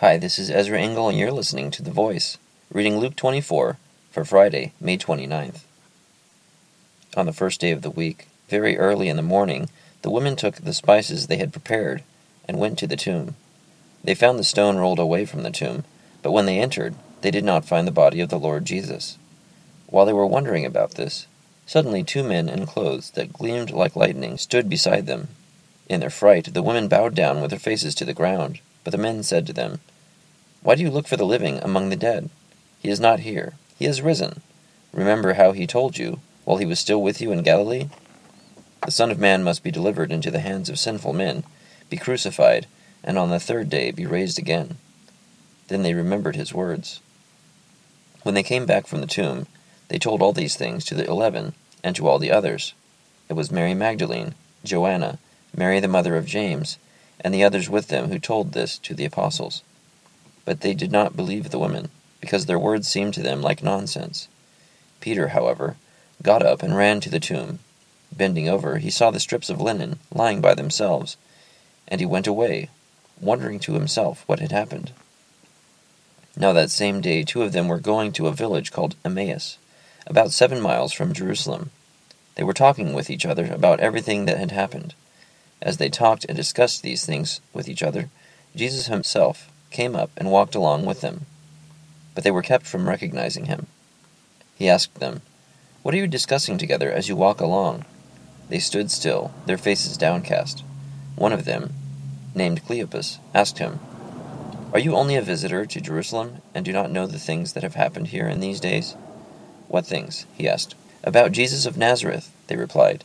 Hi, this is Ezra Engel, and you're listening to The Voice, reading Luke 24 for Friday, May 29th. On the first day of the week, very early in the morning, the women took the spices they had prepared and went to the tomb. They found the stone rolled away from the tomb, but when they entered, they did not find the body of the Lord Jesus. While they were wondering about this, suddenly two men in clothes that gleamed like lightning stood beside them. In their fright, the women bowed down with their faces to the ground, but the men said to them, Why do you look for the living among the dead? He is not here, he has risen. Remember how he told you, while he was still with you in Galilee? The Son of Man must be delivered into the hands of sinful men, be crucified, and on the third day be raised again. Then they remembered his words. When they came back from the tomb, they told all these things to the eleven and to all the others. It was Mary Magdalene, Joanna, Mary the mother of James, and the others with them who told this to the apostles. But they did not believe the women, because their words seemed to them like nonsense. Peter, however, got up and ran to the tomb. Bending over, he saw the strips of linen lying by themselves, and he went away, wondering to himself what had happened. Now that same day two of them were going to a village called Emmaus, about seven miles from Jerusalem. They were talking with each other about everything that had happened. As they talked and discussed these things with each other, Jesus himself came up and walked along with them. But they were kept from recognizing him. He asked them, What are you discussing together as you walk along? They stood still, their faces downcast. One of them, named Cleopas, asked him, Are you only a visitor to Jerusalem and do not know the things that have happened here in these days? What things? he asked. About Jesus of Nazareth, they replied.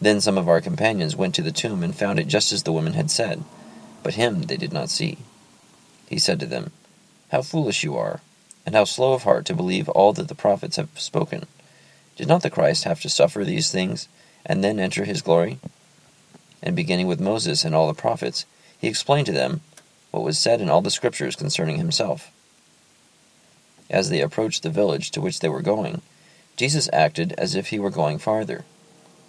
Then some of our companions went to the tomb and found it just as the women had said, but him they did not see. He said to them, How foolish you are, and how slow of heart to believe all that the prophets have spoken. Did not the Christ have to suffer these things and then enter his glory? And beginning with Moses and all the prophets, he explained to them what was said in all the scriptures concerning himself. As they approached the village to which they were going, Jesus acted as if he were going farther.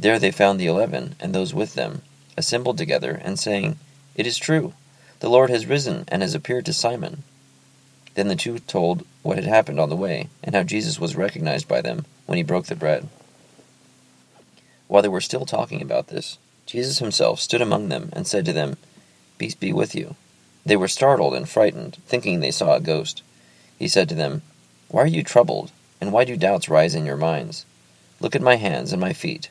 There they found the eleven, and those with them, assembled together, and saying, It is true, the Lord has risen and has appeared to Simon. Then the two told what had happened on the way, and how Jesus was recognized by them when he broke the bread. While they were still talking about this, Jesus himself stood among them and said to them, Peace be with you. They were startled and frightened, thinking they saw a ghost. He said to them, Why are you troubled, and why do doubts rise in your minds? Look at my hands and my feet.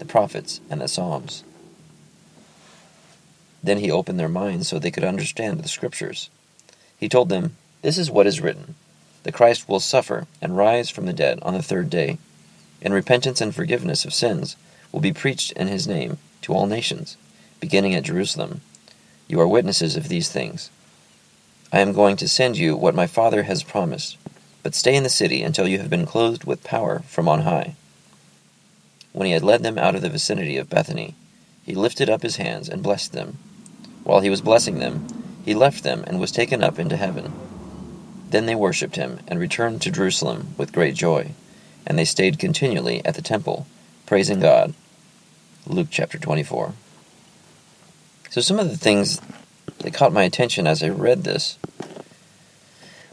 the prophets, and the Psalms. Then he opened their minds so they could understand the Scriptures. He told them, This is what is written The Christ will suffer and rise from the dead on the third day, and repentance and forgiveness of sins will be preached in his name to all nations, beginning at Jerusalem. You are witnesses of these things. I am going to send you what my Father has promised, but stay in the city until you have been clothed with power from on high. When he had led them out of the vicinity of Bethany, he lifted up his hands and blessed them. While he was blessing them, he left them and was taken up into heaven. Then they worshipped him, and returned to Jerusalem with great joy. And they stayed continually at the temple, praising God. Luke chapter 24. So, some of the things that caught my attention as I read this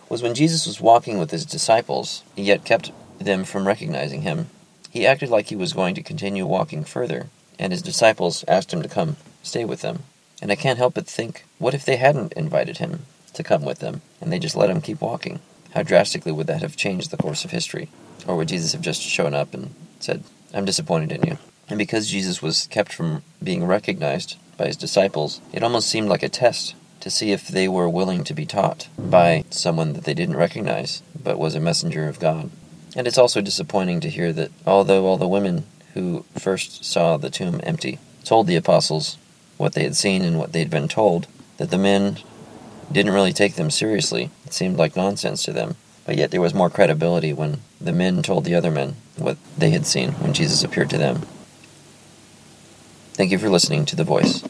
was when Jesus was walking with his disciples, he yet kept them from recognizing him. He acted like he was going to continue walking further, and his disciples asked him to come stay with them. And I can't help but think, what if they hadn't invited him to come with them, and they just let him keep walking? How drastically would that have changed the course of history? Or would Jesus have just shown up and said, I'm disappointed in you? And because Jesus was kept from being recognized by his disciples, it almost seemed like a test to see if they were willing to be taught by someone that they didn't recognize, but was a messenger of God. And it's also disappointing to hear that although all the women who first saw the tomb empty told the apostles what they had seen and what they'd been told, that the men didn't really take them seriously. It seemed like nonsense to them. But yet there was more credibility when the men told the other men what they had seen when Jesus appeared to them. Thank you for listening to The Voice.